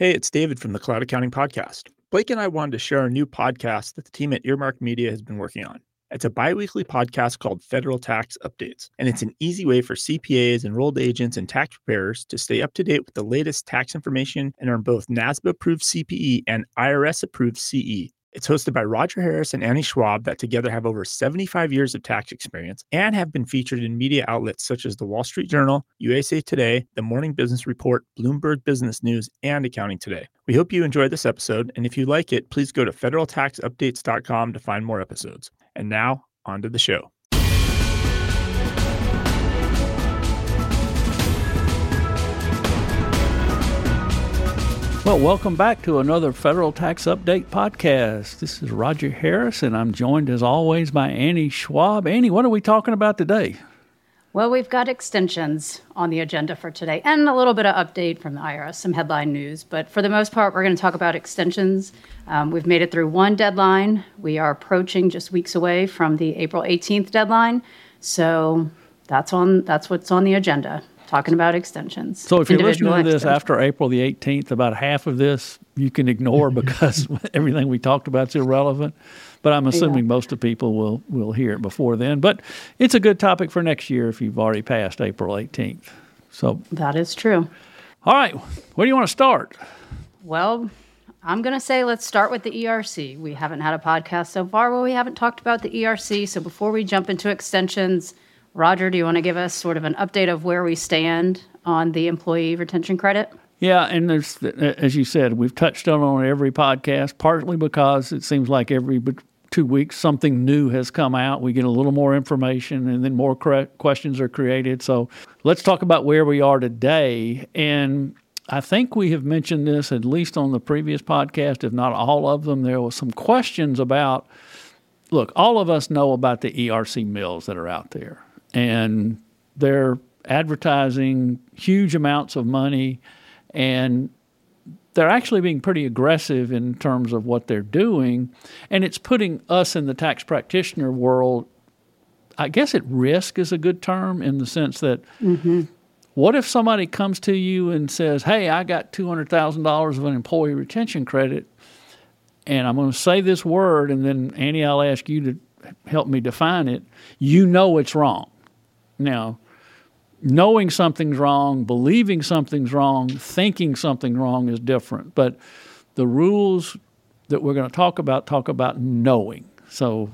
Hey, it's David from the Cloud Accounting Podcast. Blake and I wanted to share a new podcast that the team at Earmark Media has been working on. It's a bi weekly podcast called Federal Tax Updates, and it's an easy way for CPAs, enrolled agents, and tax preparers to stay up to date with the latest tax information and earn both NASBA approved CPE and IRS approved CE. It's hosted by Roger Harris and Annie Schwab, that together have over 75 years of tax experience and have been featured in media outlets such as the Wall Street Journal, USA Today, the Morning Business Report, Bloomberg Business News, and Accounting Today. We hope you enjoyed this episode, and if you like it, please go to federaltaxupdates.com to find more episodes. And now, on to the show. Well, welcome back to another Federal Tax Update podcast. This is Roger Harris, and I'm joined as always by Annie Schwab. Annie, what are we talking about today? Well, we've got extensions on the agenda for today and a little bit of update from the IRS, some headline news. But for the most part, we're going to talk about extensions. Um, we've made it through one deadline. We are approaching just weeks away from the April 18th deadline. So that's on. That's what's on the agenda talking about extensions. So if you're listening to this after April the 18th, about half of this you can ignore because everything we talked about is irrelevant. But I'm assuming yeah. most of people will will hear it before then. But it's a good topic for next year if you've already passed April 18th. So that is true. All right, where do you want to start? Well, I'm going to say let's start with the ERC. We haven't had a podcast so far where we haven't talked about the ERC. So before we jump into extensions, Roger, do you want to give us sort of an update of where we stand on the employee retention credit? Yeah, and there's, as you said, we've touched on on every podcast, partly because it seems like every two weeks something new has come out. We get a little more information, and then more questions are created. So let's talk about where we are today. And I think we have mentioned this at least on the previous podcast, if not all of them. There was some questions about. Look, all of us know about the ERC mills that are out there and they're advertising huge amounts of money and they're actually being pretty aggressive in terms of what they're doing and it's putting us in the tax practitioner world. I guess at risk is a good term in the sense that mm-hmm. what if somebody comes to you and says hey i got $200000 of an employee retention credit and i'm going to say this word and then annie i'll ask you to help me define it. You know it's wrong now, knowing something's wrong, believing something's wrong, thinking something wrong is different. But the rules that we're going to talk about talk about knowing. So,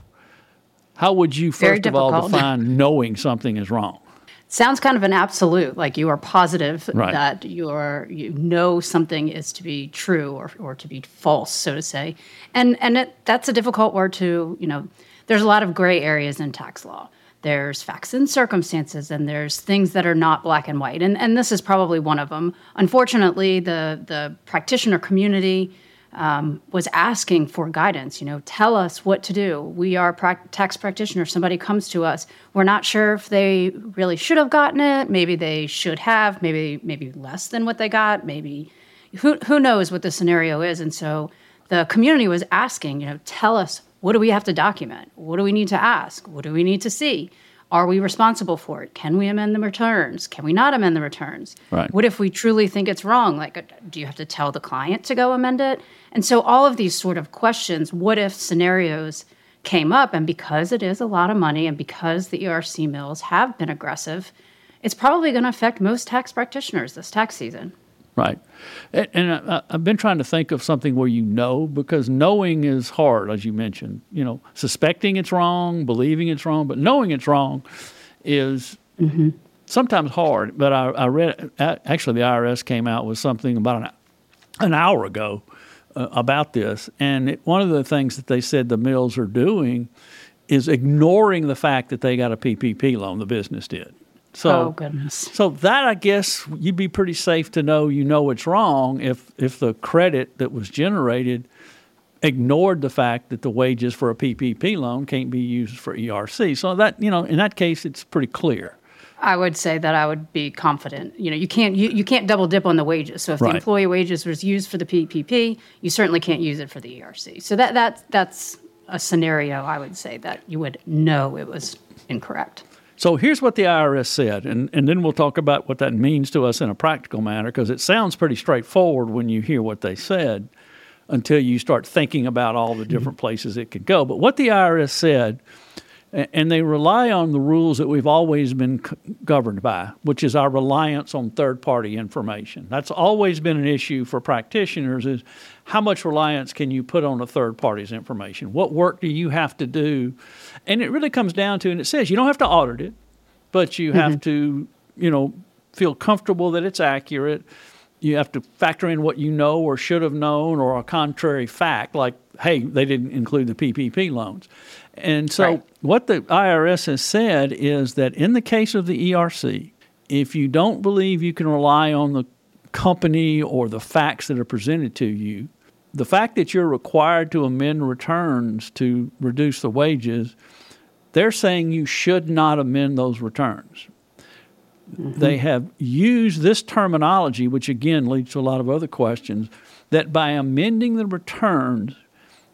how would you first of all define knowing something is wrong? Sounds kind of an absolute, like you are positive right. that you are you know something is to be true or, or to be false, so to say, and and it, that's a difficult word to you know. There's a lot of gray areas in tax law there's facts and circumstances and there's things that are not black and white. And, and this is probably one of them. Unfortunately the, the practitioner community um, was asking for guidance you know tell us what to do. We are pra- tax practitioners. Somebody comes to us. We're not sure if they really should have gotten it. Maybe they should have. Maybe maybe less than what they got. Maybe who, who knows what the scenario is. And so the community was asking you know tell us what do we have to document? What do we need to ask? What do we need to see? Are we responsible for it? Can we amend the returns? Can we not amend the returns? Right. What if we truly think it's wrong? Like, do you have to tell the client to go amend it? And so, all of these sort of questions, what if scenarios came up, and because it is a lot of money and because the ERC mills have been aggressive, it's probably going to affect most tax practitioners this tax season. Right. And, and I, have been trying to think of something where you know, because knowing is hard, as you mentioned. You know, suspecting it's wrong, believing it's wrong, but knowing it's wrong is mm-hmm. sometimes hard. But I, I, read, actually, the IRS came out with something about an, an hour ago uh, about this. And it, one of the things that they said the mills are doing is ignoring the fact that they got a PPP loan, the business did. So, oh goodness. So that I guess you'd be pretty safe to know you know it's wrong if if the credit that was generated ignored the fact that the wages for a PPP loan can't be used for ERC. So that you know in that case it's pretty clear. I would say that I would be confident. You know, you can't you, you can't double dip on the wages. So if right. the employee wages was used for the PPP, you certainly can't use it for the ERC. So that that that's a scenario I would say that you would know it was incorrect. So here's what the IRS said, and, and then we'll talk about what that means to us in a practical manner because it sounds pretty straightforward when you hear what they said until you start thinking about all the mm-hmm. different places it could go. But what the IRS said, and they rely on the rules that we've always been governed by, which is our reliance on third party information. That's always been an issue for practitioners is how much reliance can you put on a third party's information? What work do you have to do? And it really comes down to, and it says you don't have to audit it, but you mm-hmm. have to, you know, feel comfortable that it's accurate. You have to factor in what you know or should have known or a contrary fact, like, hey, they didn't include the PPP loans. And so, right. what the IRS has said is that in the case of the ERC, if you don't believe you can rely on the company or the facts that are presented to you, the fact that you're required to amend returns to reduce the wages, they're saying you should not amend those returns. Mm-hmm. They have used this terminology, which again leads to a lot of other questions, that by amending the returns,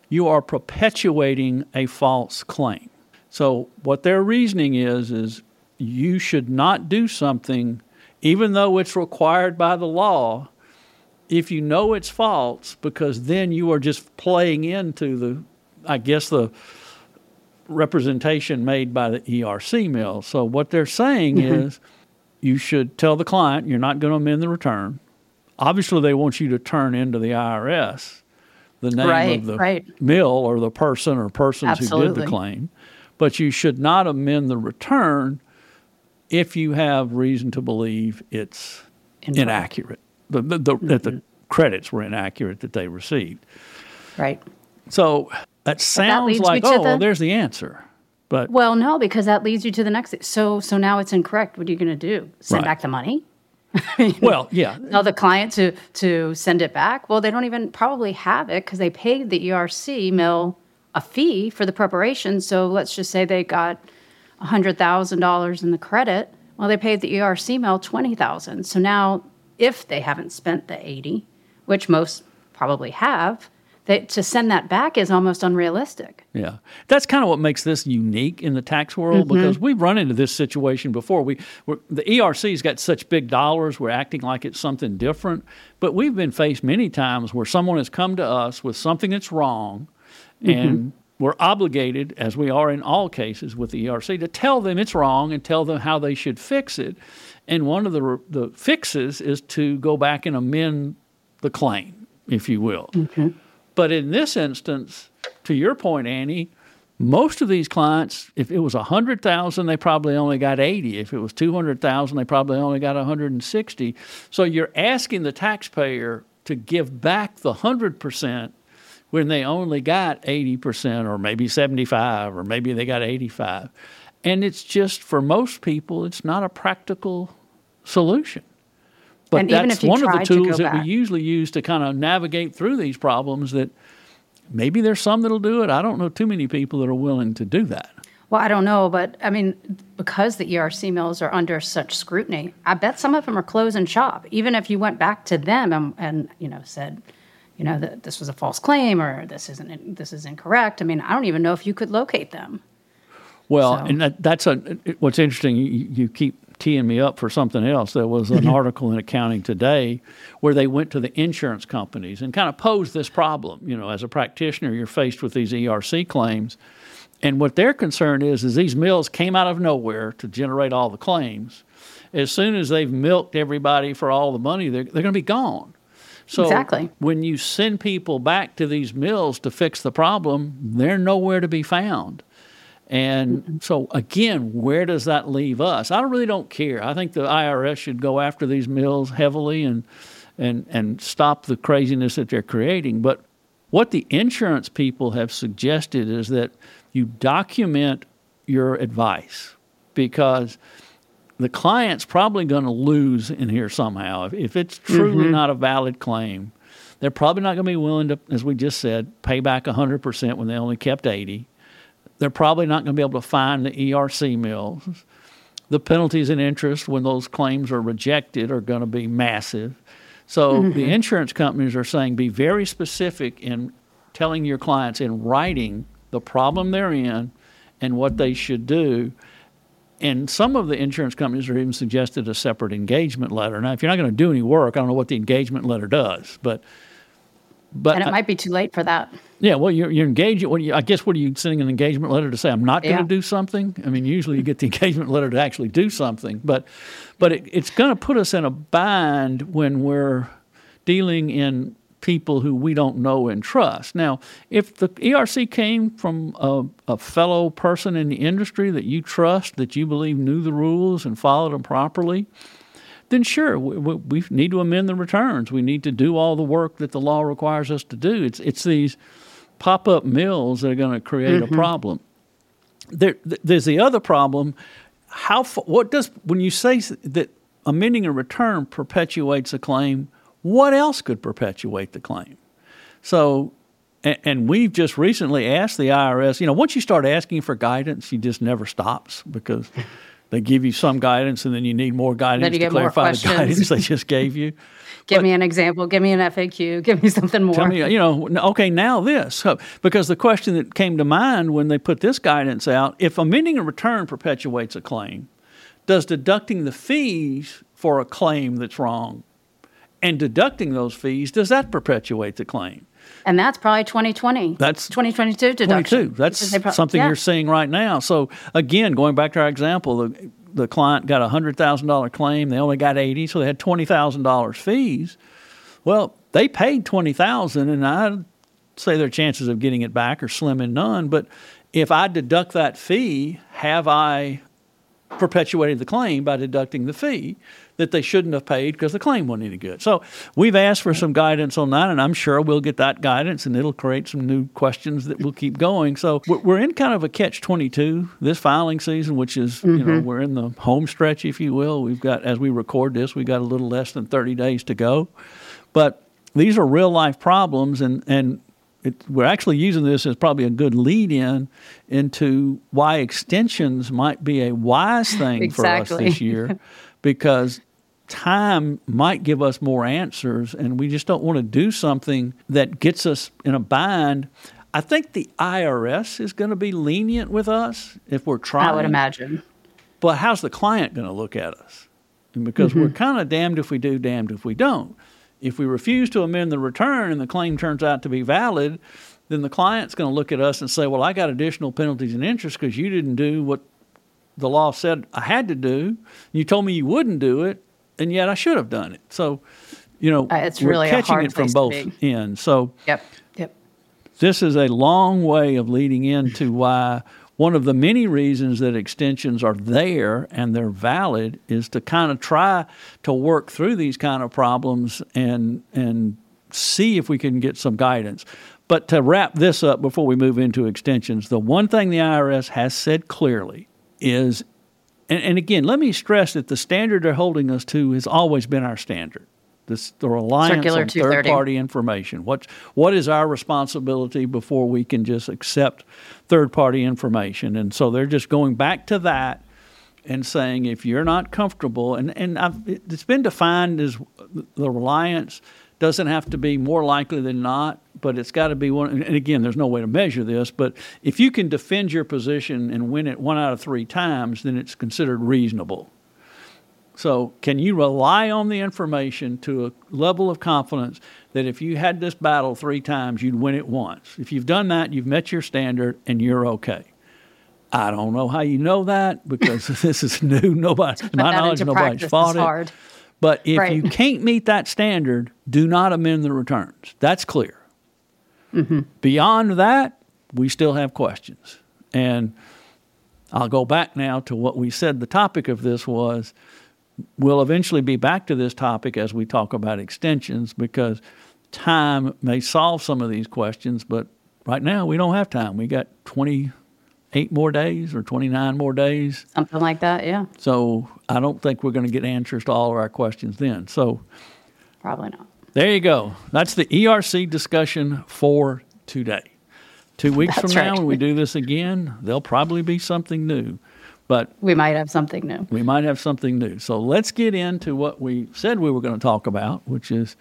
you are perpetuating a false claim. So what their reasoning is is you should not do something even though it's required by the law if you know it's false, because then you are just playing into the, I guess, the representation made by the ERC mill. So what they're saying mm-hmm. is you should tell the client you're not going to amend the return. Obviously, they want you to turn into the IRS the name right, of the right. mill or the person or persons Absolutely. who did the claim. But you should not amend the return if you have reason to believe it's inaccurate the, the, the, mm-hmm. that the credits were inaccurate that they received. Right. So that sounds that like oh, the, well, there's the answer. But well, no, because that leads you to the next. So so now it's incorrect. What are you going to do? Send right. back the money? well, yeah. Tell the client to to send it back. Well, they don't even probably have it because they paid the ERC mill a fee for the preparation. So let's just say they got hundred thousand dollars in the credit. Well, they paid the ERC mill twenty thousand. So now if they haven't spent the 80, which most probably have, that to send that back is almost unrealistic. Yeah, that's kind of what makes this unique in the tax world mm-hmm. because we've run into this situation before. We the ERC's got such big dollars, we're acting like it's something different, but we've been faced many times where someone has come to us with something that's wrong, mm-hmm. and we're obligated, as we are in all cases with the ERC, to tell them it's wrong and tell them how they should fix it. And one of the, the fixes is to go back and amend the claim, if you will. Okay. But in this instance, to your point, Annie, most of these clients, if it was 100,000, they probably only got 80. If it was 200,000, they probably only got 160. So you're asking the taxpayer to give back the 100% when they only got 80% or maybe 75 or maybe they got 85. And it's just, for most people, it's not a practical solution. But and that's one of the tools that back. we usually use to kind of navigate through these problems that maybe there's some that'll do it. I don't know too many people that are willing to do that. Well, I don't know, but I mean, because the ERC mills are under such scrutiny, I bet some of them are closing shop. Even if you went back to them and, and you know said, you know, that this was a false claim or this isn't this is incorrect. I mean, I don't even know if you could locate them. Well, so. and that, that's a what's interesting. You, you, keep teeing me up for something else. There was an article in Accounting Today where they went to the insurance companies and kind of posed this problem. You know, as a practitioner, you're faced with these ERC claims, and what their concern is is these mills came out of nowhere to generate all the claims. As soon as they've milked everybody for all the money, they're, they're going to be gone. So exactly. when you send people back to these mills to fix the problem, they're nowhere to be found. And so again, where does that leave us? I really don't care. I think the IRS should go after these mills heavily and and and stop the craziness that they're creating. But what the insurance people have suggested is that you document your advice because the client's probably going to lose in here somehow. If, if it's truly mm-hmm. not a valid claim, they're probably not going to be willing to, as we just said, pay back 100% when they only kept 80. They're probably not going to be able to find the ERC mills. The penalties and interest when those claims are rejected are going to be massive. So mm-hmm. the insurance companies are saying be very specific in telling your clients in writing the problem they're in and what they should do. and some of the insurance companies are even suggested a separate engagement letter. Now, if you're not going to do any work, I don't know what the engagement letter does, but but and it I, might be too late for that. Yeah, well, you're, you're engaging. What you, I guess what are you sending an engagement letter to say? I'm not going to yeah. do something. I mean, usually you get the engagement letter to actually do something, but but it, it's going to put us in a bind when we're dealing in people who we don't know and trust. Now, if the ERC came from a, a, fellow person in the industry that you trust, that you believe knew the rules and followed them properly, then sure, we, we, need to amend the returns. We need to do all the work that the law requires us to do. It's, it's these pop up mills that are going to create mm-hmm. a problem. There, there's the other problem. How what does when you say that amending a return perpetuates a claim? what else could perpetuate the claim? So, and, and, we've just recently asked the IRS, you know, once you start asking for guidance, you just never stops because they give you some guidance and then you need more guidance to clarify the guidance they just gave you. Give but, me an example. Give me an FAQ. Give me something more. Tell me, you know, okay, now this. Because the question that came to mind when they put this guidance out if amending a return perpetuates a claim, does deducting the fees for a claim that's wrong and deducting those fees, does that perpetuate the claim? And that's probably 2020. That's 2022 deduction. 22. That's pro- something yeah. you're seeing right now. So again, going back to our example, the, the client got a hundred thousand dollar claim. They only got eighty, so they had twenty thousand dollars fees. Well, they paid twenty thousand, and I'd say their chances of getting it back are slim and none. But if I deduct that fee, have I perpetuated the claim by deducting the fee? That they shouldn't have paid because the claim wasn't any good. So we've asked for some guidance on that, and I'm sure we'll get that guidance, and it'll create some new questions that will keep going. So we're in kind of a catch 22 this filing season, which is mm-hmm. you know mm-hmm. we're in the home stretch, if you will. We've got as we record this, we've got a little less than 30 days to go, but these are real life problems, and and it, we're actually using this as probably a good lead in into why extensions might be a wise thing exactly. for us this year because time might give us more answers, and we just don't want to do something that gets us in a bind. I think the IRS is going to be lenient with us if we're trying. I would imagine. But how's the client going to look at us? And because mm-hmm. we're kind of damned if we do, damned if we don't. If we refuse to amend the return and the claim turns out to be valid, then the client's going to look at us and say, Well, I got additional penalties and interest because you didn't do what the law said I had to do. You told me you wouldn't do it, and yet I should have done it. So, you know, uh, it's really catching it from both ends. So, yep, yep. This is a long way of leading into why one of the many reasons that extensions are there and they're valid is to kind of try to work through these kind of problems and and see if we can get some guidance. But to wrap this up before we move into extensions, the one thing the IRS has said clearly is, and, and again, let me stress that the standard they're holding us to has always been our standard. This, the reliance on third party information. What, what is our responsibility before we can just accept third party information? And so they're just going back to that and saying if you're not comfortable, and, and I've, it's been defined as the reliance doesn't have to be more likely than not, but it's got to be one. And again, there's no way to measure this, but if you can defend your position and win it one out of three times, then it's considered reasonable. So, can you rely on the information to a level of confidence that if you had this battle three times, you'd win it once? If you've done that, you've met your standard and you're okay. I don't know how you know that because this is new. Nobody, my knowledge, nobody's fought it. Hard. But if right. you can't meet that standard, do not amend the returns. That's clear. Mm-hmm. Beyond that, we still have questions. And I'll go back now to what we said the topic of this was. We'll eventually be back to this topic as we talk about extensions because time may solve some of these questions, but right now we don't have time. We got 20 eight more days or 29 more days. Something like that, yeah. So I don't think we're going to get answers to all of our questions then. So probably not. There you go. That's the ERC discussion for today. Two weeks That's from right. now, when we do this again, there'll probably be something new. But we might have something new. We might have something new. So let's get into what we said we were going to talk about, which is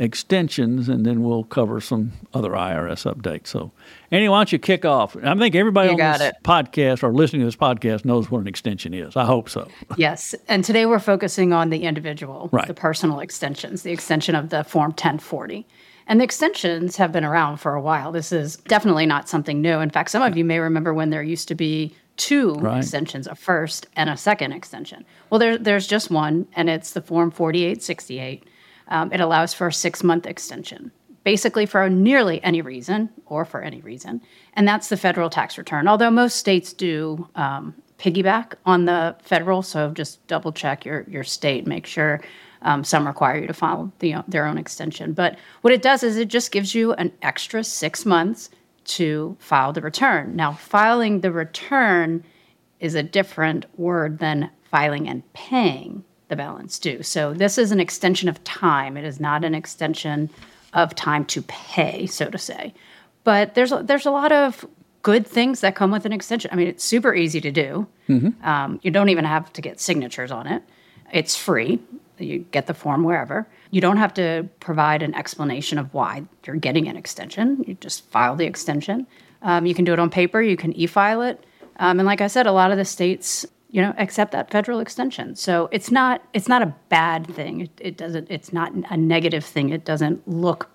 extensions, and then we'll cover some other IRS updates. So, Annie, why don't you kick off? I think everybody you on this it. podcast or listening to this podcast knows what an extension is. I hope so. Yes. And today we're focusing on the individual, right. the personal extensions, the extension of the Form 1040. And the extensions have been around for a while. This is definitely not something new. In fact, some of you may remember when there used to be two right. extensions, a first and a second extension. Well, there, there's just one, and it's the Form 4868. Um, it allows for a six month extension, basically for nearly any reason or for any reason. And that's the federal tax return. Although most states do um, piggyback on the federal, so just double check your, your state, make sure um, some require you to file the, their own extension. But what it does is it just gives you an extra six months to file the return. Now, filing the return is a different word than filing and paying the balance due. So, this is an extension of time. It is not an extension of time to pay, so to say. But there's a, there's a lot of good things that come with an extension. I mean, it's super easy to do. Mm-hmm. Um, you don't even have to get signatures on it. It's free. You get the form wherever. You don't have to provide an explanation of why you're getting an extension. You just file the extension. Um, you can do it on paper. You can e-file it. Um, and like I said, a lot of the states, you know, accept that federal extension. So it's not it's not a bad thing. It, it doesn't. It's not a negative thing. It doesn't look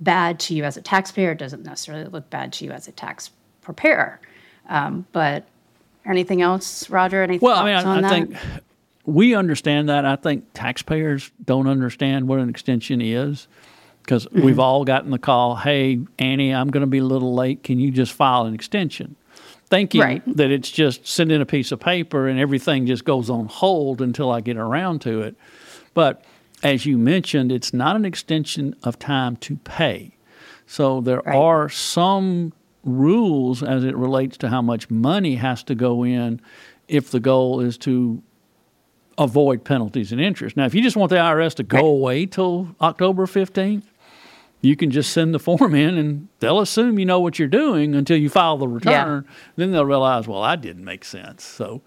bad to you as a taxpayer. It doesn't necessarily look bad to you as a tax preparer. Um, but anything else, Roger? Any well, I mean, I, I think we understand that. I think taxpayers don't understand what an extension is because mm-hmm. we've all gotten the call, hey, Annie, I'm going to be a little late. Can you just file an extension? Thinking right. that it's just send in a piece of paper and everything just goes on hold until I get around to it. But as you mentioned, it's not an extension of time to pay. So there right. are some rules as it relates to how much money has to go in if the goal is to avoid penalties and interest. Now, if you just want the IRS to go away till October 15th, you can just send the form in and they'll assume you know what you're doing until you file the return. Yeah. Then they'll realize, well, I didn't make sense. So,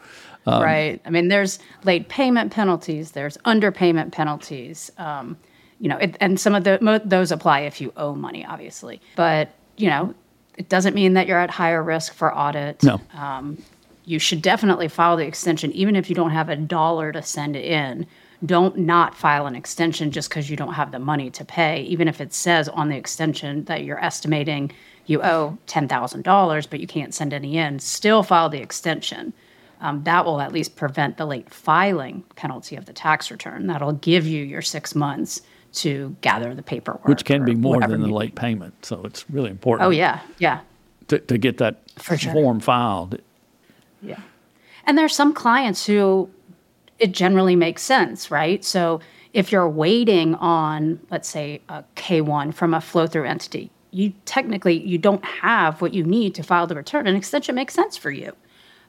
um, right. I mean, there's late payment penalties, there's underpayment penalties. Um, you know, it, and some of the, those apply if you owe money, obviously. But, you know, it doesn't mean that you're at higher risk for audit. No. Um, you should definitely file the extension, even if you don't have a dollar to send it in. Don't not file an extension just because you don't have the money to pay, even if it says on the extension that you're estimating you owe $10,000, but you can't send any in. Still file the extension. Um, that will at least prevent the late filing penalty of the tax return. That'll give you your six months to gather the paperwork. Which can be more than the late payment. So it's really important. Oh, yeah. Yeah. To, to get that For form filed. Yeah. And there's some clients who it generally makes sense, right? So if you're waiting on, let's say, a K1 from a flow through entity, you technically you don't have what you need to file the return. An extension makes sense for you.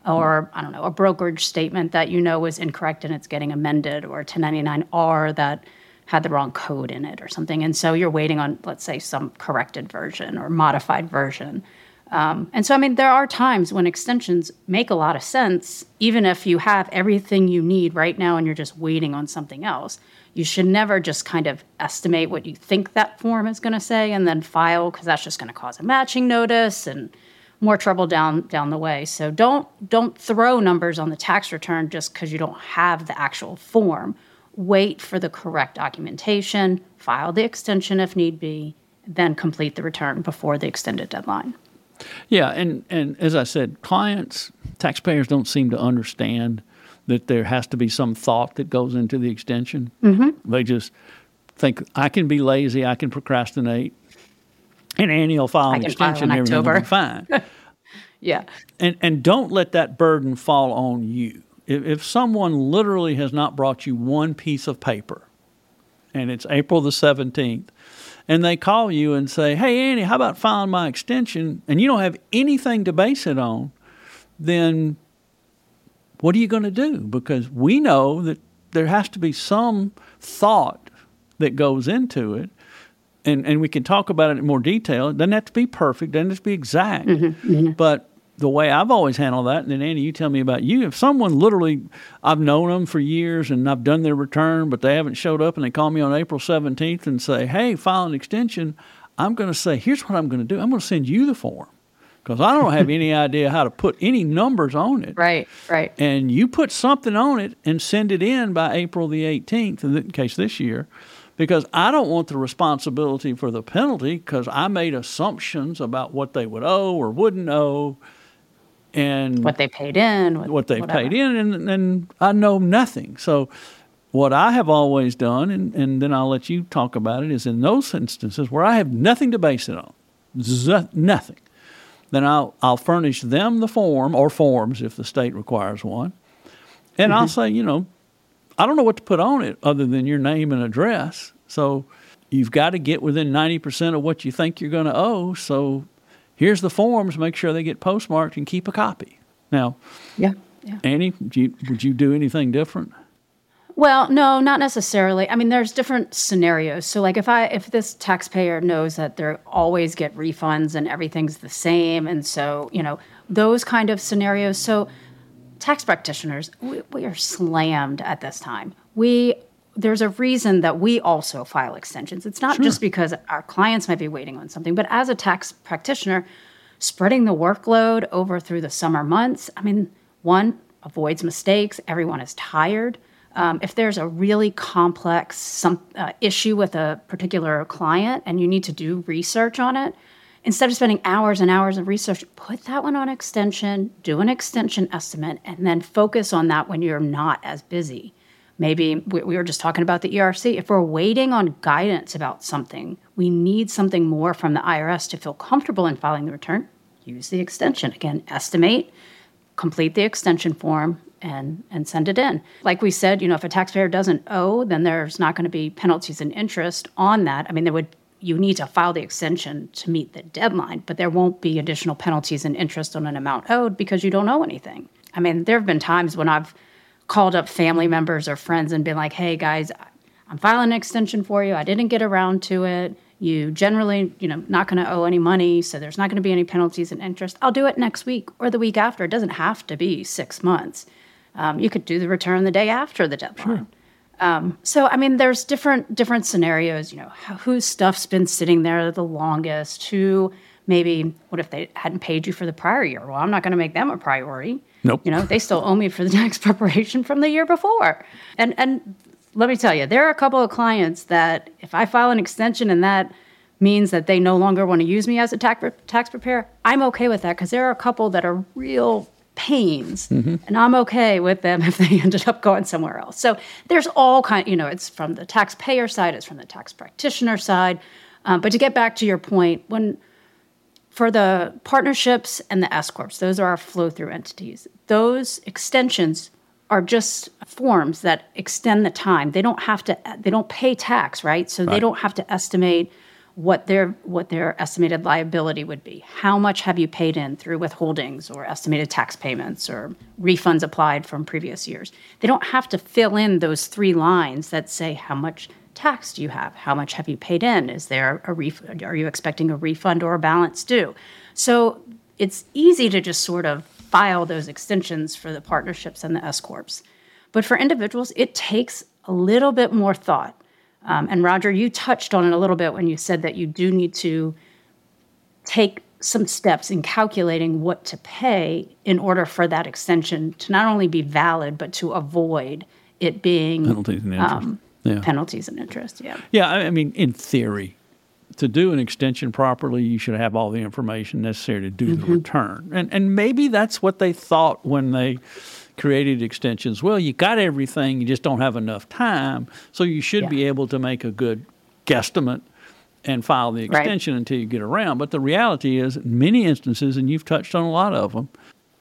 Hmm. Or I don't know, a brokerage statement that you know is incorrect and it's getting amended, or a 1099R that had the wrong code in it or something. And so you're waiting on, let's say, some corrected version or modified version. Um, and so, I mean, there are times when extensions make a lot of sense, even if you have everything you need right now and you're just waiting on something else. You should never just kind of estimate what you think that form is going to say and then file, because that's just going to cause a matching notice and more trouble down down the way. So don't don't throw numbers on the tax return just because you don't have the actual form. Wait for the correct documentation, file the extension if need be, then complete the return before the extended deadline. Yeah, and, and as I said, clients, taxpayers don't seem to understand that there has to be some thought that goes into the extension. Mm-hmm. They just think, I can be lazy, I can procrastinate, and Annie will file an extension, will be fine. yeah. And, and don't let that burden fall on you. If, if someone literally has not brought you one piece of paper, and it's April the 17th, and they call you and say, Hey, Annie, how about filing my extension? And you don't have anything to base it on, then what are you going to do? Because we know that there has to be some thought that goes into it. And, and we can talk about it in more detail. It doesn't have to be perfect, doesn't have to be exact. Mm-hmm, mm-hmm. But the way I've always handled that, and then Annie, you tell me about you. If someone literally, I've known them for years and I've done their return, but they haven't showed up, and they call me on April 17th and say, "Hey, file an extension," I'm going to say, "Here's what I'm going to do. I'm going to send you the form." Because I don't have any idea how to put any numbers on it. Right, right. And you put something on it and send it in by April the 18th, in case this year, because I don't want the responsibility for the penalty because I made assumptions about what they would owe or wouldn't owe and what they paid in, what, what they paid in, and, and I know nothing. So, what I have always done, and, and then I'll let you talk about it, is in those instances where I have nothing to base it on, z- nothing, then I'll, I'll furnish them the form or forms if the state requires one. And mm-hmm. I'll say, you know, I don't know what to put on it other than your name and address. So you've got to get within 90% of what you think you're going to owe. So here's the forms, make sure they get postmarked and keep a copy. Now, yeah, yeah. Annie, you, would you do anything different? Well, no, not necessarily. I mean, there's different scenarios. So, like, if I if this taxpayer knows that they always get refunds and everything's the same, and so you know those kind of scenarios. So, tax practitioners, we, we are slammed at this time. We there's a reason that we also file extensions. It's not sure. just because our clients might be waiting on something, but as a tax practitioner, spreading the workload over through the summer months, I mean, one avoids mistakes, everyone is tired. Um, if there's a really complex some, uh, issue with a particular client and you need to do research on it, instead of spending hours and hours of research, put that one on extension, do an extension estimate, and then focus on that when you're not as busy. Maybe we, we were just talking about the ERC. If we're waiting on guidance about something, we need something more from the IRS to feel comfortable in filing the return. Use the extension. Again, estimate, complete the extension form, and and send it in. Like we said, you know, if a taxpayer doesn't owe, then there's not going to be penalties and interest on that. I mean, there would you need to file the extension to meet the deadline, but there won't be additional penalties and interest on an amount owed because you don't owe anything. I mean, there have been times when I've called up family members or friends and been like, "Hey guys, I'm filing an extension for you. I didn't get around to it. You generally, you know, not going to owe any money, so there's not going to be any penalties and interest. I'll do it next week or the week after. It doesn't have to be 6 months. Um, you could do the return the day after the deadline." Sure. Um, so I mean, there's different different scenarios. You know, whose stuff's been sitting there the longest? Who maybe what if they hadn't paid you for the prior year? Well, I'm not going to make them a priority. Nope. You know, they still owe me for the tax preparation from the year before. And and let me tell you, there are a couple of clients that if I file an extension and that means that they no longer want to use me as a tax tax preparer, I'm okay with that because there are a couple that are real pains mm-hmm. and i'm okay with them if they ended up going somewhere else so there's all kind you know it's from the taxpayer side it's from the tax practitioner side um, but to get back to your point when for the partnerships and the s corps those are our flow through entities those extensions are just forms that extend the time they don't have to they don't pay tax right so right. they don't have to estimate what their what their estimated liability would be. How much have you paid in through withholdings or estimated tax payments or refunds applied from previous years? They don't have to fill in those three lines that say how much tax do you have? How much have you paid in? Is there a ref- are you expecting a refund or a balance due? So it's easy to just sort of file those extensions for the partnerships and the S corps. But for individuals, it takes a little bit more thought um, and Roger, you touched on it a little bit when you said that you do need to take some steps in calculating what to pay in order for that extension to not only be valid, but to avoid it being penalties and interest. Um, yeah. Penalties and interest, yeah. Yeah, I mean, in theory, to do an extension properly, you should have all the information necessary to do mm-hmm. the return. And and maybe that's what they thought when they created extensions. Well, you got everything, you just don't have enough time, so you should yeah. be able to make a good guesstimate and file the extension right. until you get around. But the reality is, in many instances, and you've touched on a lot of them,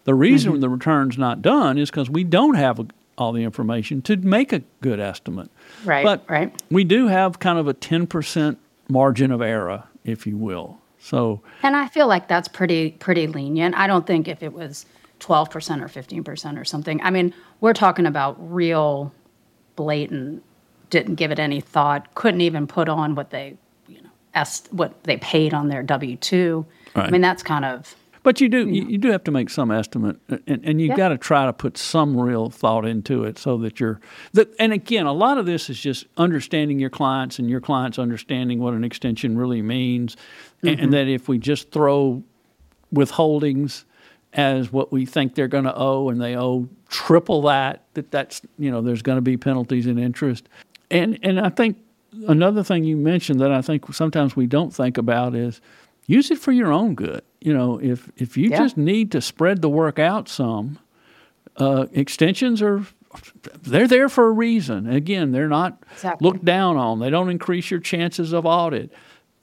the reason mm-hmm. the return's not done is because we don't have a, all the information to make a good estimate. Right. But right. we do have kind of a ten percent margin of error, if you will. So. And I feel like that's pretty pretty lenient. I don't think if it was 12% or 15% or something. I mean, we're talking about real blatant, didn't give it any thought, couldn't even put on what they, you know, est- what they paid on their W 2. Right. I mean, that's kind of. But you do you, you do have to make some estimate, and, and you've yeah. got to try to put some real thought into it so that you're that. And again, a lot of this is just understanding your clients and your clients understanding what an extension really means, mm-hmm. and, and that if we just throw withholdings as what we think they're going to owe, and they owe triple that, that that's you know there's going to be penalties and interest, and and I think another thing you mentioned that I think sometimes we don't think about is use it for your own good. You know, if if you yeah. just need to spread the work out some, uh, extensions are they're there for a reason. Again, they're not exactly. looked down on. They don't increase your chances of audit.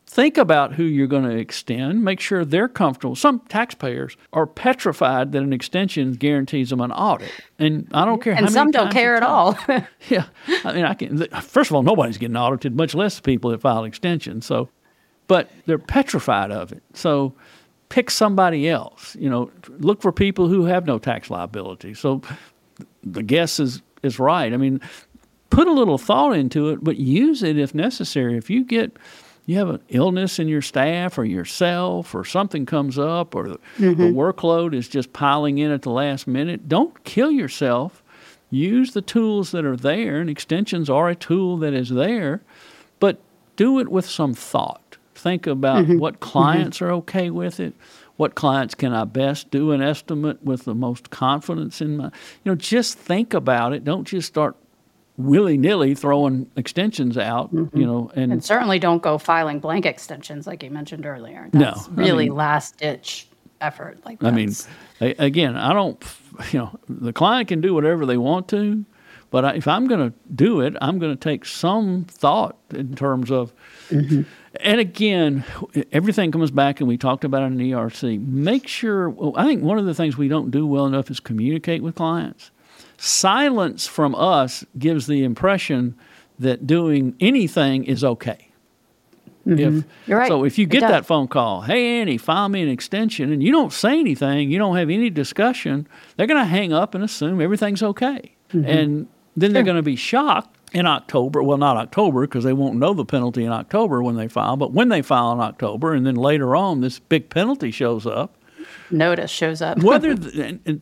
Think about who you're going to extend. Make sure they're comfortable. Some taxpayers are petrified that an extension guarantees them an audit, and I don't care. And some don't care at all. yeah, I mean, I can. First of all, nobody's getting audited, much less people that file extensions. So but they're petrified of it. So pick somebody else. You know, look for people who have no tax liability. So the guess is is right. I mean, put a little thought into it, but use it if necessary. If you get you have an illness in your staff or yourself or something comes up or the, mm-hmm. the workload is just piling in at the last minute, don't kill yourself. Use the tools that are there, and extensions are a tool that is there, but do it with some thought think about mm-hmm. what mm-hmm. clients mm-hmm. are okay with it. What clients can I best do an estimate with the most confidence in my, you know, just think about it. Don't just start willy nilly throwing extensions out, mm-hmm. you know, and, and, certainly don't go filing blank extensions like you mentioned earlier. That's no, really I mean, last ditch effort. Like I mean, again, I don't, you know, the client can do whatever they want to, but if I'm going to do it, I'm going to take some thought in terms of. Mm-hmm and again, everything comes back, and we talked about it in ERC. Make sure, well, I think one of the things we don't do well enough is communicate with clients. Silence from us gives the impression that doing anything is okay. Mm-hmm. If, You're right. So if you get that phone call, hey Annie, file me an extension, and you don't say anything, you don't have any discussion, they're going to hang up and assume everything's okay, mm-hmm. and then they're going to be shocked in October. Well, not October because they won't know the penalty in October when they file, but when they file in October, and then later on, this big penalty shows up. Notice shows up. whether and, and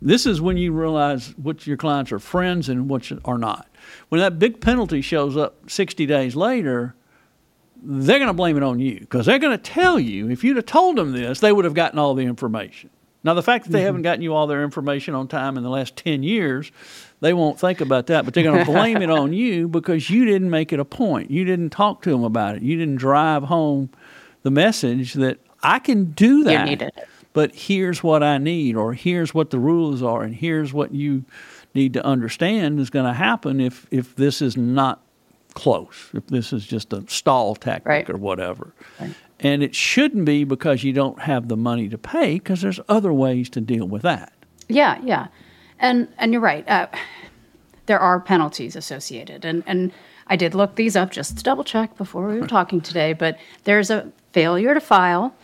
this is when you realize which your clients are friends and which are not. When that big penalty shows up 60 days later, they're going to blame it on you because they're going to tell you if you'd have told them this, they would have gotten all the information. Now, the fact that they mm-hmm. haven't gotten you all their information on time in the last 10 years, they won't think about that, but they're going to blame it on you because you didn't make it a point. You didn't talk to them about it. You didn't drive home the message that I can do that. You needed it. But here's what I need, or here's what the rules are, and here's what you need to understand is going to happen if, if this is not close, if this is just a stall tactic right. or whatever. Right. And it shouldn't be because you don't have the money to pay, because there's other ways to deal with that. Yeah, yeah, and and you're right. Uh, there are penalties associated, and and I did look these up just to double check before we were talking today. But there's a failure to file,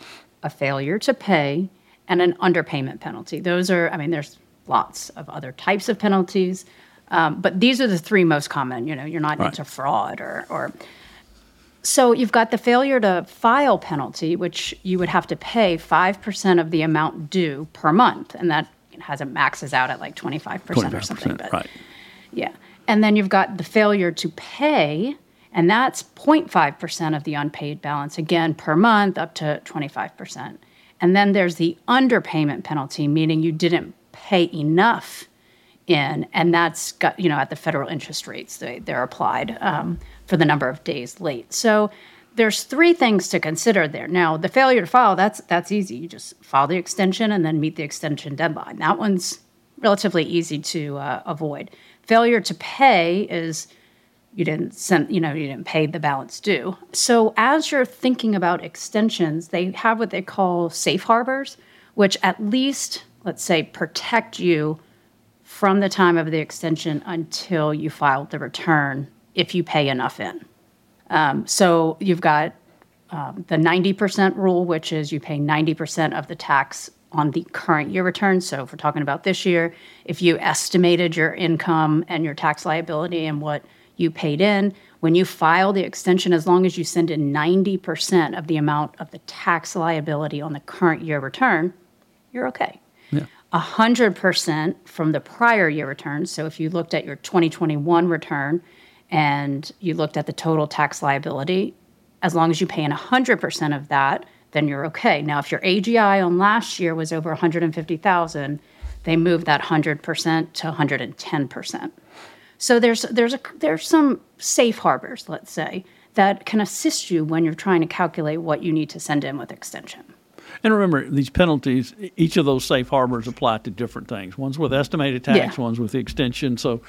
a failure to pay, and an underpayment penalty. Those are, I mean, there's lots of other types of penalties, um, but these are the three most common. You know, you're not right. into fraud or or so you've got the failure to file penalty, which you would have to pay 5% of the amount due per month. And that has it maxes out at like 25%, 25% or something. But, right. Yeah. And then you've got the failure to pay, and that's 0.5% of the unpaid balance, again, per month up to 25%. And then there's the underpayment penalty, meaning you didn't pay enough in, and that's got, you know, at the federal interest rates, they, they're applied. Um, for the number of days late. So there's three things to consider there. Now, the failure to file, that's that's easy. You just file the extension and then meet the extension deadline. That one's relatively easy to uh, avoid. Failure to pay is you didn't send, you know, you didn't pay the balance due. So as you're thinking about extensions, they have what they call safe harbors, which at least, let's say, protect you from the time of the extension until you filed the return if you pay enough in. Um, so you've got um, the 90% rule, which is you pay 90% of the tax on the current year return. So if we're talking about this year, if you estimated your income and your tax liability and what you paid in, when you file the extension, as long as you send in 90% of the amount of the tax liability on the current year return, you're okay. Yeah. 100% from the prior year return. So if you looked at your 2021 return and you looked at the total tax liability, as long as you pay in 100% of that, then you're okay. Now, if your AGI on last year was over 150,000, they moved that 100% to 110%. So there's there's a there's some safe harbors, let's say, that can assist you when you're trying to calculate what you need to send in with extension. And remember, these penalties, each of those safe harbors apply to different things. One's with estimated tax, yeah. one's with the extension. So,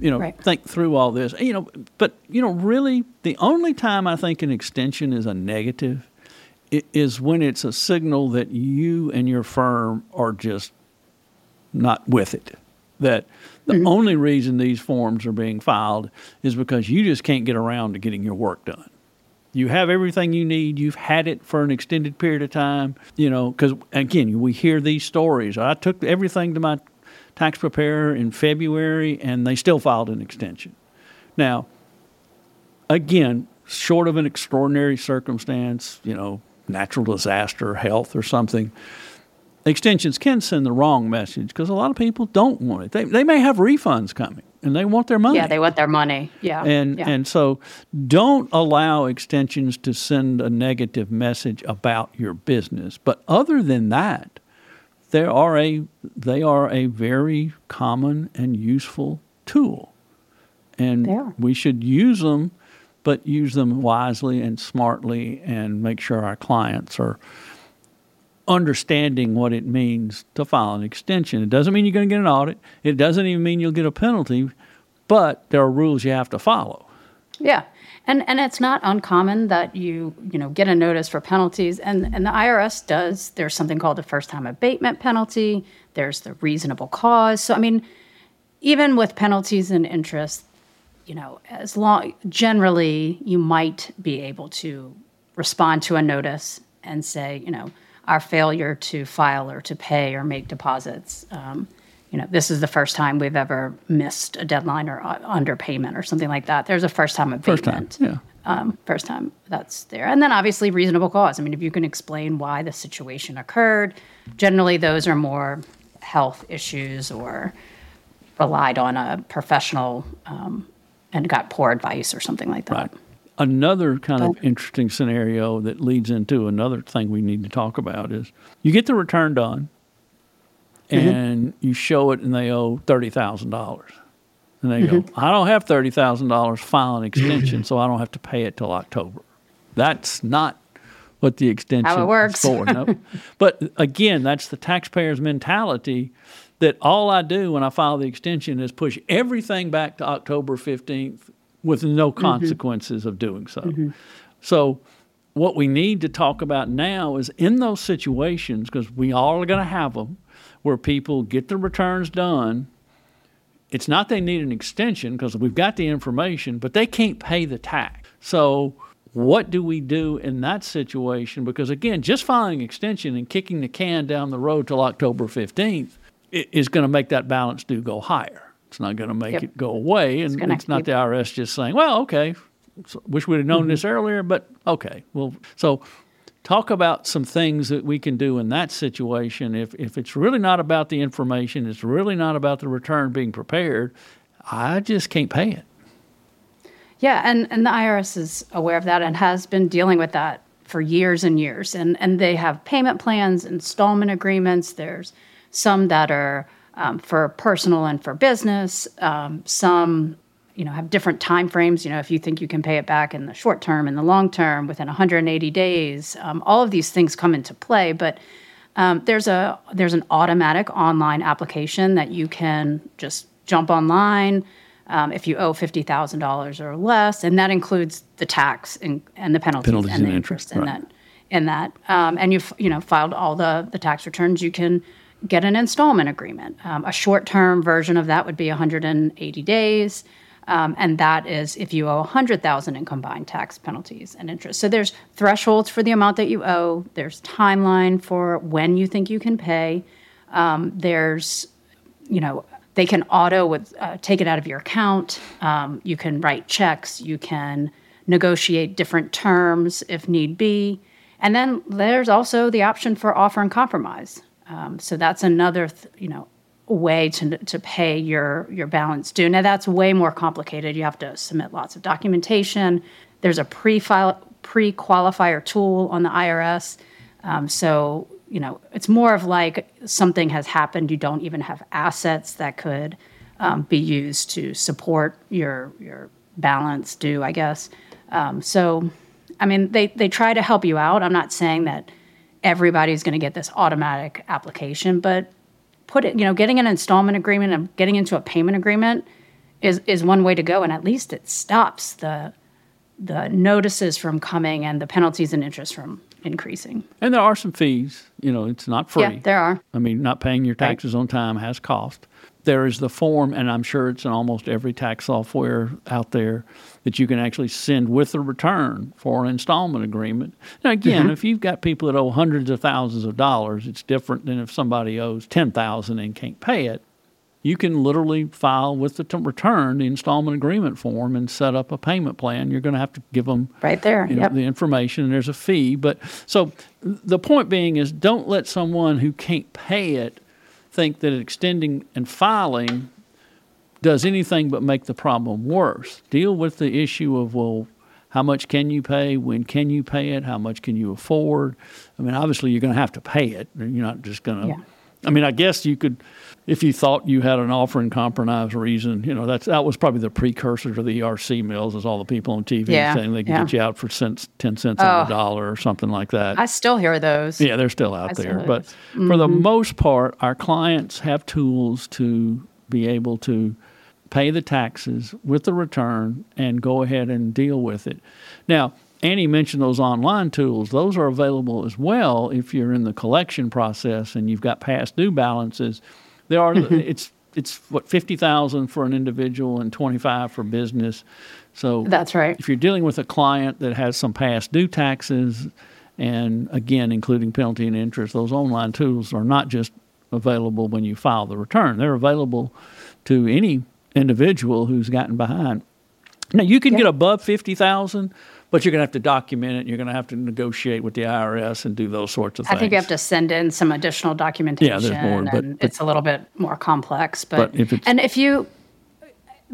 you know, right. think through all this. You know, but you know, really, the only time I think an extension is a negative is when it's a signal that you and your firm are just not with it. That the mm-hmm. only reason these forms are being filed is because you just can't get around to getting your work done. You have everything you need. You've had it for an extended period of time. You know, because again, we hear these stories. I took everything to my tax preparer in February, and they still filed an extension. Now, again, short of an extraordinary circumstance, you know, natural disaster, health, or something, extensions can send the wrong message because a lot of people don't want it. They, they may have refunds coming and they want their money. Yeah, they want their money. Yeah. And yeah. and so don't allow extensions to send a negative message about your business. But other than that, there are a they are a very common and useful tool. And we should use them, but use them wisely and smartly and make sure our clients are understanding what it means to file an extension. It doesn't mean you're going to get an audit. It doesn't even mean you'll get a penalty, but there are rules you have to follow. Yeah. And and it's not uncommon that you, you know, get a notice for penalties and and the IRS does there's something called the first time abatement penalty, there's the reasonable cause. So I mean, even with penalties and interest, you know, as long generally you might be able to respond to a notice and say, you know, our failure to file or to pay or make deposits. Um, you know, this is the first time we've ever missed a deadline or uh, underpayment or something like that. There's a first time abatement. First time, yeah. Um, first time that's there. And then obviously reasonable cause. I mean, if you can explain why the situation occurred, generally those are more health issues or relied on a professional um, and got poor advice or something like that. Right. Another kind of interesting scenario that leads into another thing we need to talk about is you get the return done mm-hmm. and you show it and they owe $30,000. And they mm-hmm. go, I don't have $30,000, file an extension so I don't have to pay it till October. That's not what the extension How it works. is for. No. but again, that's the taxpayer's mentality that all I do when I file the extension is push everything back to October 15th with no mm-hmm. consequences mm-hmm. of doing so. Mm-hmm. So, what we need to talk about now is in those situations, because we all are going to have them, where people get the returns done. It's not they need an extension because we've got the information, but they can't pay the tax. So, what do we do in that situation? Because again, just filing extension and kicking the can down the road till October 15th is going to make that balance due go higher. It's not going to make yep. it go away, and it's, it's not the IRS just saying, "Well, okay, so wish we'd have known mm-hmm. this earlier," but okay. Well, so talk about some things that we can do in that situation. If if it's really not about the information, it's really not about the return being prepared. I just can't pay it. Yeah, and and the IRS is aware of that and has been dealing with that for years and years. And and they have payment plans, installment agreements. There's some that are um, for personal and for business. Um, some, you know, have different time frames. You know, if you think you can pay it back in the short term in the long term within 180 days, um, all of these things come into play. But um, there's a there's an automatic online application that you can just jump online. Um, if you owe fifty thousand dollars or less, and that includes the tax and, and the penalties, penalties and the interest, in right. that in that, um, and you've you know filed all the the tax returns, you can get an installment agreement. Um, a short term version of that would be 180 days. Um, and that is if you owe 100,000 in combined tax penalties and interest. So there's thresholds for the amount that you owe. There's timeline for when you think you can pay. Um, there's, you know, they can auto with uh, take it out of your account. Um, you can write checks. You can negotiate different terms if need be. And then there's also the option for offer in compromise. Um, so that's another, th- you know, way to to pay your your balance due. Now that's way more complicated. You have to submit lots of documentation. There's a pre-file pre-qualifier tool on the IRS. Um, so you know, it's more of like something has happened. You don't even have assets that could um, be used to support your your balance due. I guess. Um, so, I mean, they they try to help you out. I'm not saying that everybody's going to get this automatic application, but put it, you know, getting an installment agreement and getting into a payment agreement is is one way to go, and at least it stops the the notices from coming and the penalties and interest from increasing. And there are some fees. You know, it's not free. Yeah, there are. I mean, not paying your taxes right. on time has cost. There is the form, and I'm sure it's in almost every tax software out there that you can actually send with a return for an installment agreement. Now, again, mm-hmm. if you've got people that owe hundreds of thousands of dollars, it's different than if somebody owes ten thousand and can't pay it. You can literally file with the t- return the installment agreement form and set up a payment plan. You're going to have to give them right there you know, yep. the information, and there's a fee. But so the point being is, don't let someone who can't pay it think that extending and filing does anything but make the problem worse. Deal with the issue of, well, how much can you pay? When can you pay it? How much can you afford? I mean, obviously, you're going to have to pay it. You're not just going to. Yeah. I mean, I guess you could, if you thought you had an offer in compromise reason, you know, that's that was probably the precursor to the ERC mills, as all the people on TV yeah. saying they can yeah. get you out for cents, ten cents on the oh. dollar or something like that. I still hear those. Yeah, they're still out I there. Still but mm-hmm. for the most part, our clients have tools to be able to pay the taxes with the return, and go ahead and deal with it. Now, Annie mentioned those online tools. Those are available as well if you're in the collection process and you've got past due balances. There are mm-hmm. it's it's what fifty thousand for an individual and twenty five for business. So that's right. If you're dealing with a client that has some past due taxes, and again including penalty and interest, those online tools are not just available when you file the return. They're available to any individual who's gotten behind. Now you can get above fifty thousand, but you're going to have to document it. You're going to have to negotiate with the IRS and do those sorts of things. I think you have to send in some additional documentation. Yeah, there's more, but, but it's a little bit more complex. But, but if and if you,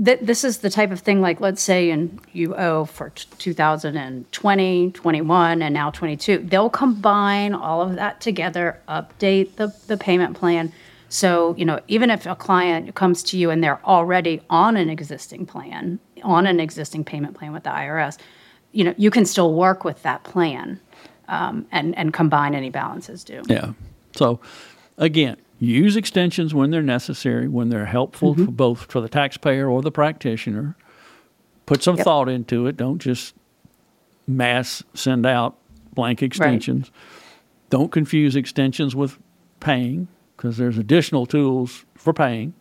th- this is the type of thing like let's say and you owe for t- 2020, 21, and now 22. They'll combine all of that together, update the the payment plan so, you know, even if a client comes to you and they're already on an existing plan, on an existing payment plan with the IRS, you know, you can still work with that plan um, and and combine any balances due. Yeah. So, again, use extensions when they're necessary, when they're helpful mm-hmm. for both for the taxpayer or the practitioner. Put some yep. thought into it. Don't just mass send out blank extensions. Right. Don't confuse extensions with paying because there's additional tools for paying.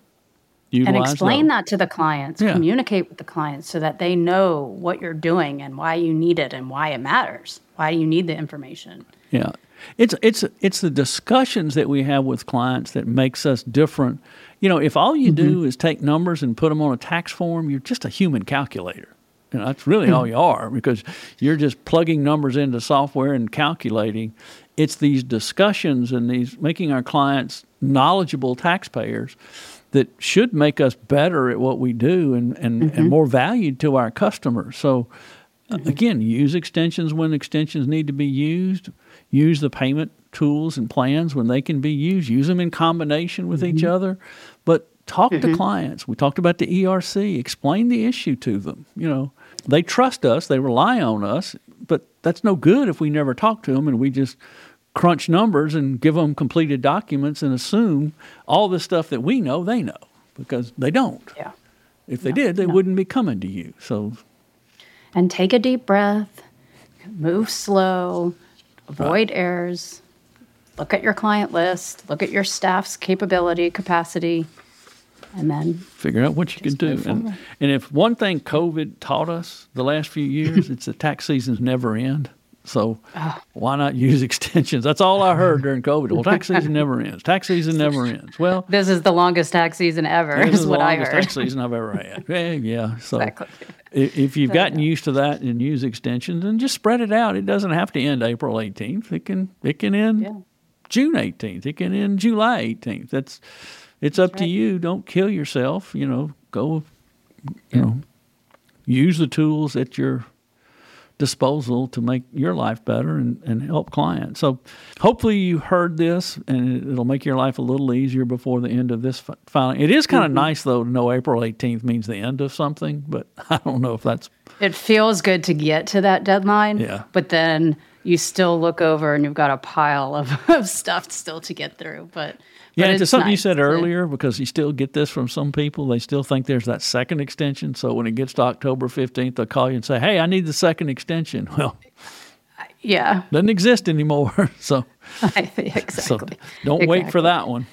And explain those. that to the clients. Yeah. Communicate with the clients so that they know what you're doing and why you need it and why it matters. Why you need the information. Yeah, it's it's it's the discussions that we have with clients that makes us different. You know, if all you mm-hmm. do is take numbers and put them on a tax form, you're just a human calculator. You know, that's really mm-hmm. all you are because you're just plugging numbers into software and calculating it's these discussions and these making our clients knowledgeable taxpayers that should make us better at what we do and, and, mm-hmm. and more valued to our customers. So, uh, mm-hmm. again, use extensions when extensions need to be used. Use the payment tools and plans when they can be used. Use them in combination with mm-hmm. each other. But talk to mm-hmm. clients. We talked about the ERC. Explain the issue to them. You know, they trust us, they rely on us, but that's no good if we never talk to them and we just crunch numbers and give them completed documents and assume all the stuff that we know they know because they don't. Yeah. If they no, did, they no. wouldn't be coming to you. So and take a deep breath, move slow, avoid right. errors. Look at your client list, look at your staff's capability, capacity, and then figure out what you can do. And, and if one thing COVID taught us the last few years, it's that tax seasons never end. So oh. why not use extensions? That's all I heard during COVID. Well, tax season never ends. Tax season never ends. Well, this is the longest tax season ever. This is, what I heard. Tax season I've ever had. Yeah, yeah. So exactly. if you've gotten used to that and use extensions, then just spread it out. It doesn't have to end April 18th. It can it can end. Yeah. June 18th. It can end July 18th. That's it's up right. to you. Don't kill yourself. You know, go. You know, use the tools at your disposal to make your life better and, and help clients. So hopefully you heard this and it'll make your life a little easier before the end of this filing. It is kind of mm-hmm. nice though to know April 18th means the end of something, but I don't know if that's. It feels good to get to that deadline. Yeah. But then you still look over and you've got a pile of, of stuff still to get through. But yeah, it's something nice you said earlier because you still get this from some people. They still think there's that second extension. So when it gets to October 15th, they'll call you and say, "Hey, I need the second extension." Well, yeah, doesn't exist anymore. so exactly. So don't exactly. wait for that one.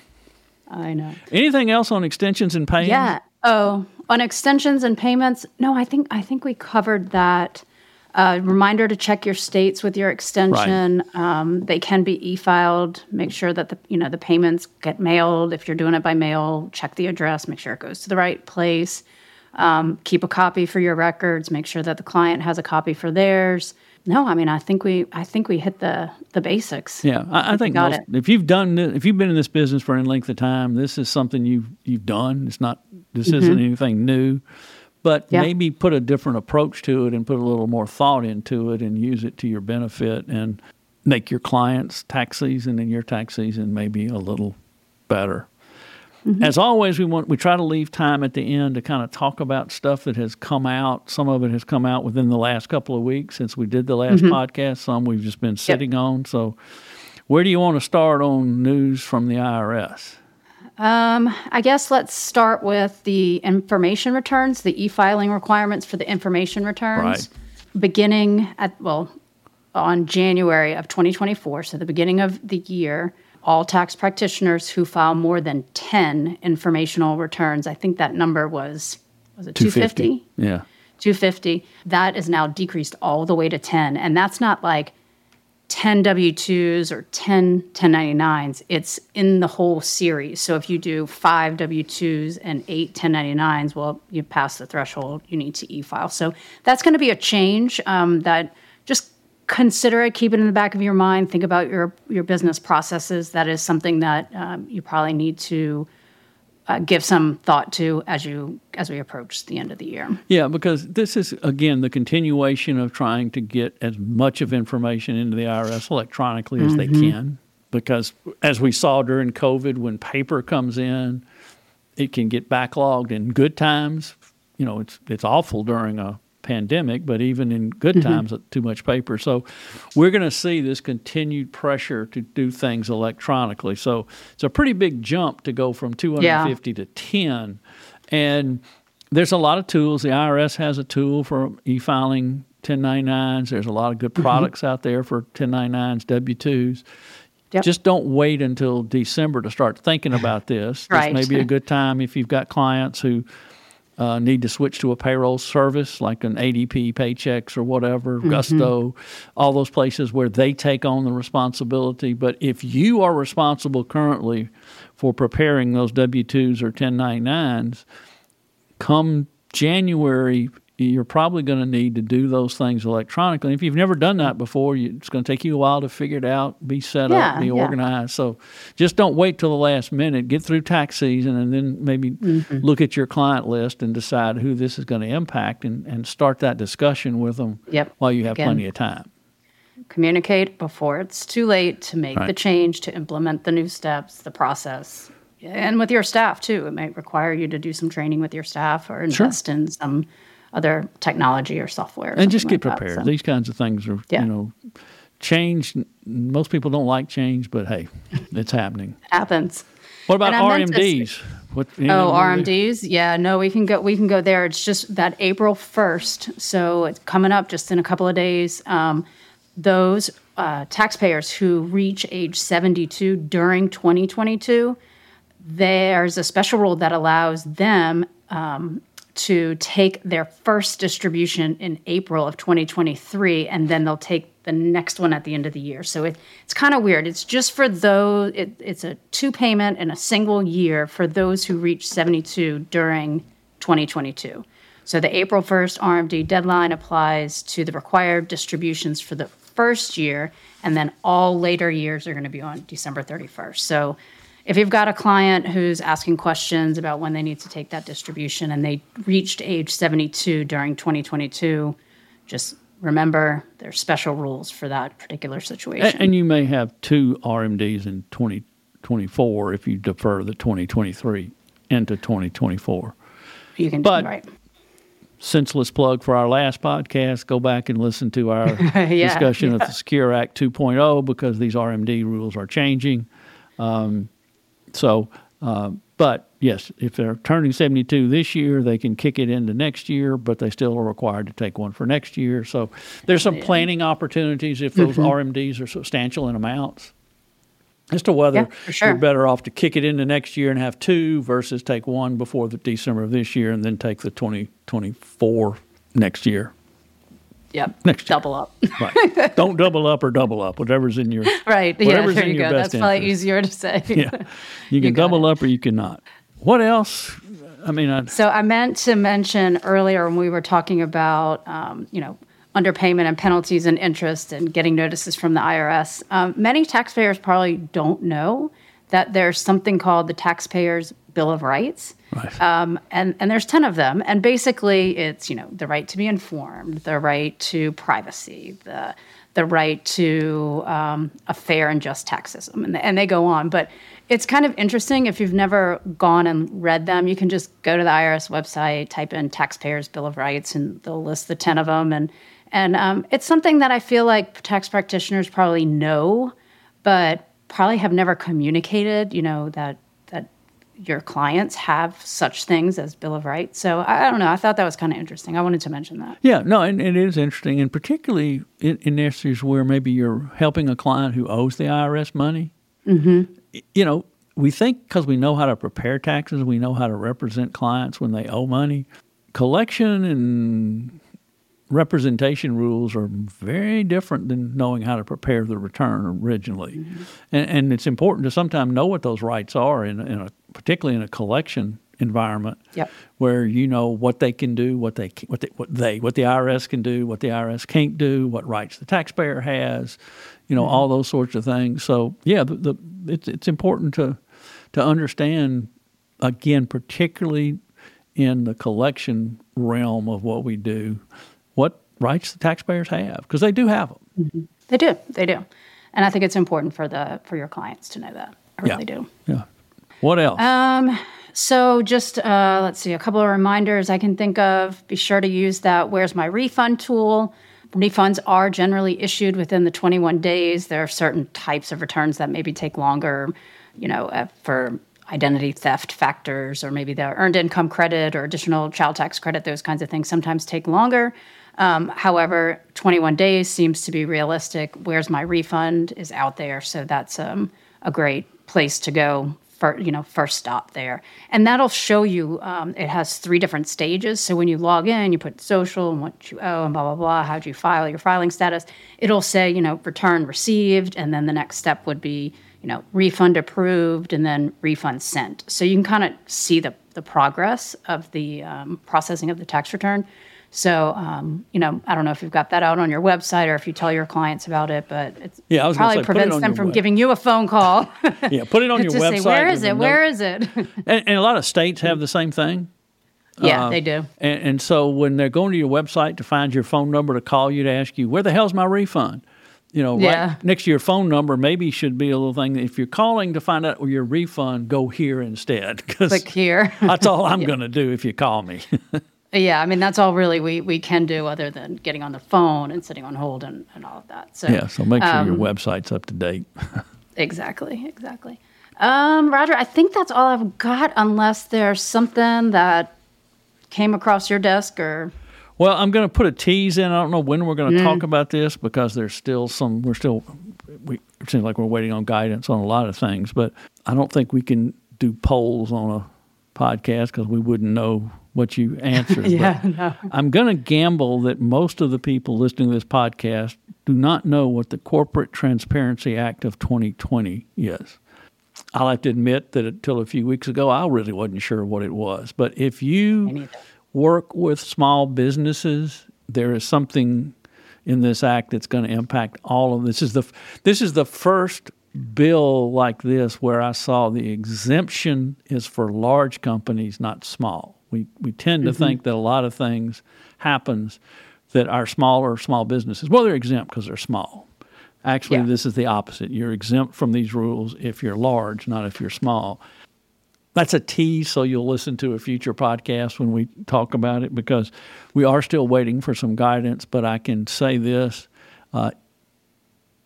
I know. Anything else on extensions and payments? Yeah. Oh, on extensions and payments? No, I think I think we covered that. Uh, reminder to check your states with your extension. Right. Um, they can be e-filed. Make sure that the you know the payments get mailed. If you're doing it by mail, check the address. Make sure it goes to the right place. Um, keep a copy for your records. Make sure that the client has a copy for theirs. No, I mean I think we I think we hit the the basics. Yeah, I, I think most, if you've done if you've been in this business for any length of time, this is something you've you've done. It's not this mm-hmm. isn't anything new but yeah. maybe put a different approach to it and put a little more thought into it and use it to your benefit and make your clients' tax season and your tax season maybe a little better. Mm-hmm. As always, we want we try to leave time at the end to kind of talk about stuff that has come out. Some of it has come out within the last couple of weeks since we did the last mm-hmm. podcast. Some we've just been sitting yep. on. So, where do you want to start on news from the IRS? Um, I guess let's start with the information returns, the e-filing requirements for the information returns. Right. Beginning at well, on January of 2024, so the beginning of the year, all tax practitioners who file more than 10 informational returns, I think that number was was it 250? Yeah. 250. That is now decreased all the way to 10, and that's not like 10 W2s or 10 1099s, it's in the whole series. So if you do five W2s and eight 1099s, well, you pass the threshold, you need to e file. So that's going to be a change um, that just consider it, keep it in the back of your mind, think about your, your business processes. That is something that um, you probably need to uh, give some thought to as you as we approach the end of the year. Yeah, because this is again the continuation of trying to get as much of information into the IRS electronically as mm-hmm. they can. Because as we saw during COVID, when paper comes in, it can get backlogged in good times. You know, it's it's awful during a pandemic, but even in good mm-hmm. times, too much paper. So we're going to see this continued pressure to do things electronically. So it's a pretty big jump to go from 250 yeah. to 10. And there's a lot of tools. The IRS has a tool for e-filing 1099s. There's a lot of good mm-hmm. products mm-hmm. out there for 1099s, W2s. Yep. Just don't wait until December to start thinking about this. right. This may be a good time if you've got clients who – uh, need to switch to a payroll service like an ADP, Paychex or whatever, mm-hmm. Gusto, all those places where they take on the responsibility. But if you are responsible currently for preparing those W 2s or 1099s, come January, you're probably going to need to do those things electronically. If you've never done that before, you, it's going to take you a while to figure it out, be set yeah, up, be yeah. organized. So just don't wait till the last minute. Get through tax season and then maybe mm-hmm. look at your client list and decide who this is going to impact and, and start that discussion with them yep. while you have Again, plenty of time. Communicate before it's too late to make right. the change, to implement the new steps, the process. And with your staff too. It might require you to do some training with your staff or invest sure. in some other technology or software. Or and just get like prepared. That, so. These kinds of things are, yeah. you know, change. Most people don't like change, but hey, it's happening. It happens. What about RMDs? What, oh, RMDs? Yeah, no, we can go. We can go there. It's just that April first, so it's coming up just in a couple of days. Um, those uh, taxpayers who reach age 72 during 2022, there's a special rule that allows them um, to take their first distribution in April of 2023, and then they'll take the next one at the end of the year. So it, it's kind of weird. It's just for those, it, it's a two payment in a single year for those who reach 72 during 2022. So the April 1st RMD deadline applies to the required distributions for the first year, and then all later years are going to be on December 31st. So if you've got a client who's asking questions about when they need to take that distribution and they reached age 72 during 2022, just remember there's special rules for that particular situation. And, you may have two RMDs in 2024 if you defer the 2023 into 2024. You can, but right senseless plug for our last podcast. Go back and listen to our yeah, discussion yeah. of the Secure Act 2.0 because these RMD rules are changing. Um, so, uh, but yes, if they're turning 72 this year, they can kick it into next year, but they still are required to take one for next year. So there's some planning opportunities if those mm-hmm. RMDs are substantial in amounts as to whether yeah, sure. you're better off to kick it into next year and have two versus take one before the December of this year and then take the 2024 next year. Yep. Next year. Double up. right. Don't double up or double up, whatever's in your Right. Whatever's yeah, there you go. That's probably interest. easier to say. yeah. You can you double it. up or you cannot. What else? I mean, I, so I meant to mention earlier when we were talking about, um, you know, underpayment and penalties and interest and getting notices from the IRS. Um, many taxpayers probably don't know that there's something called the Taxpayers Bill of Rights. Right. Um, and, and there's 10 of them. And basically, it's, you know, the right to be informed, the right to privacy, the, the right to um, a fair and just tax system. And, and they go on. But it's kind of interesting if you've never gone and read them. You can just go to the IRS website, type in Taxpayers Bill of Rights, and they'll list the 10 of them. And and um, it's something that I feel like tax practitioners probably know, but probably have never communicated, you know, that your clients have such things as Bill of Rights. So I, I don't know. I thought that was kind of interesting. I wanted to mention that. Yeah, no, and, it is interesting, and particularly in, in issues where maybe you're helping a client who owes the IRS money. Mm-hmm. You know, we think because we know how to prepare taxes, we know how to represent clients when they owe money. Collection and representation rules are very different than knowing how to prepare the return originally. Mm-hmm. And, and, it's important to sometimes know what those rights are, in, in a, particularly in a collection environment yep. where you know what they can do, what they, what they, what they, what the IRS can do, what the IRS can't do, what rights the taxpayer has, you know, mm-hmm. all those sorts of things. So yeah, the, the, it's it's important to to understand again, particularly in the collection realm of what we do, what rights the taxpayers have because they do have them. Mm-hmm. They do. They do. And I think it's important for the for your clients to know that. I really yeah. do. Yeah. What else? Um, so just uh, let's see a couple of reminders I can think of. Be sure to use that "Where's my refund" tool. Refunds are generally issued within the 21 days. There are certain types of returns that maybe take longer, you know, uh, for identity theft factors, or maybe the earned income credit or additional child tax credit. Those kinds of things sometimes take longer. Um, however, 21 days seems to be realistic. Where's my refund is out there, so that's um, a great place to go for you know first stop there, and that'll show you. Um, it has three different stages. So when you log in, you put social and what you owe and blah blah blah. How'd you file your filing status? It'll say you know return received, and then the next step would be you know refund approved, and then refund sent. So you can kind of see the the progress of the um, processing of the tax return. So, um, you know, I don't know if you've got that out on your website or if you tell your clients about it, but it yeah, probably say, prevents them from web. giving you a phone call. yeah, put it on your website. Say, Where is it? Where is it? and, and, a lot of states have the same thing. Yeah, uh, they do. And, and, so when they're going to your website to find your phone number to call you to ask you, where the hell's my refund? You know, yeah. right next to your phone number maybe should be a little thing. If you're calling to find out where your refund, go here instead. Click here. that's all I'm yeah. going to do if you call me. Yeah, I mean that's all really we, we can do other than getting on the phone and sitting on hold and, and all of that. So yeah, so make sure um, your website's up to date. exactly, exactly. Um, Roger, I think that's all I've got, unless there's something that came across your desk or. Well, I'm going to put a tease in. I don't know when we're going to mm. talk about this because there's still some. We're still. We it seems like we're waiting on guidance on a lot of things, but I don't think we can do polls on a podcast because we wouldn't know what you answered. yeah, no. I'm going to gamble that most of the people listening to this podcast do not know what the Corporate Transparency Act of 2020 is. I'll have to admit that until a few weeks ago, I really wasn't sure what it was. But if you work with small businesses, there is something in this act that's going to impact all of this. Is the this is the first bill like this where I saw the exemption is for large companies, not small. We we tend to mm-hmm. think that a lot of things happens that are smaller small businesses well they're exempt because they're small. Actually, yeah. this is the opposite. You're exempt from these rules if you're large, not if you're small. That's a tease, so you'll listen to a future podcast when we talk about it because we are still waiting for some guidance. But I can say this uh,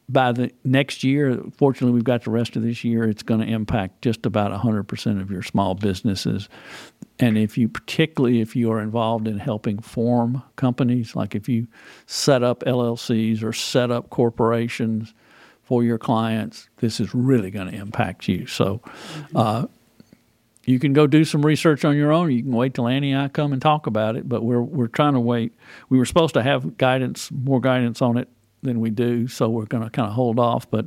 by the next year, fortunately, we've got the rest of this year, it's going to impact just about 100% of your small businesses. And if you, particularly if you are involved in helping form companies, like if you set up LLCs or set up corporations for your clients, this is really going to impact you. So, uh, you can go do some research on your own. You can wait till Annie and I come and talk about it, but we're we're trying to wait. We were supposed to have guidance, more guidance on it than we do, so we're going to kind of hold off. But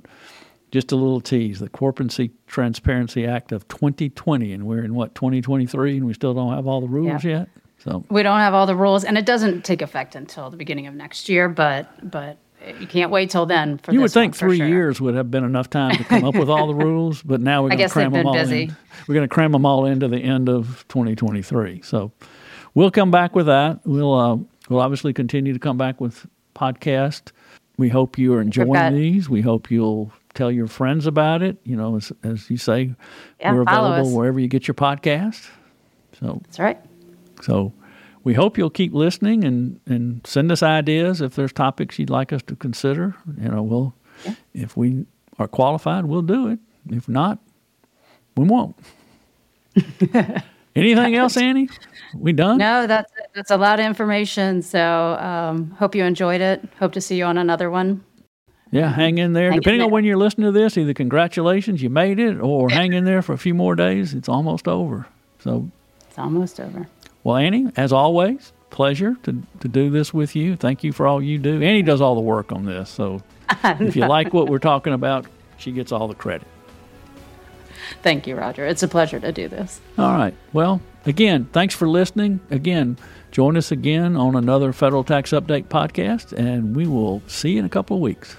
just a little tease: the Corporate Transparency Act of 2020, and we're in what 2023, and we still don't have all the rules yeah. yet. So we don't have all the rules, and it doesn't take effect until the beginning of next year. But but you can't wait till then. you would think three sure. years would have been enough time to come up with all the rules, but now we're going to cram them all busy. in. We're going to cram them all into the end of 2023. So we'll come back with that. We'll uh, we'll obviously continue to come back with podcast. We hope you are enjoying these. We hope you'll tell your friends about it. You know, as, as you say, yeah, we're available wherever you get your podcast. So that's right. So we hope you'll keep listening and, and send us ideas if there's topics you'd like us to consider. You know, we'll yeah. if we are qualified, we'll do it. If not, we won't. Anything else, Annie? We done? No, that's that's a lot of information. So um, hope you enjoyed it. Hope to see you on another one. Yeah, hang in there. Hang Depending in there. on when you're listening to this, either congratulations, you made it, or hang in there for a few more days. It's almost over. So it's almost over. Well, Annie, as always, pleasure to, to do this with you. Thank you for all you do. Annie does all the work on this. So if you like what we're talking about, she gets all the credit. Thank you, Roger. It's a pleasure to do this. All right. Well, again, thanks for listening. Again, join us again on another Federal Tax Update podcast, and we will see you in a couple of weeks.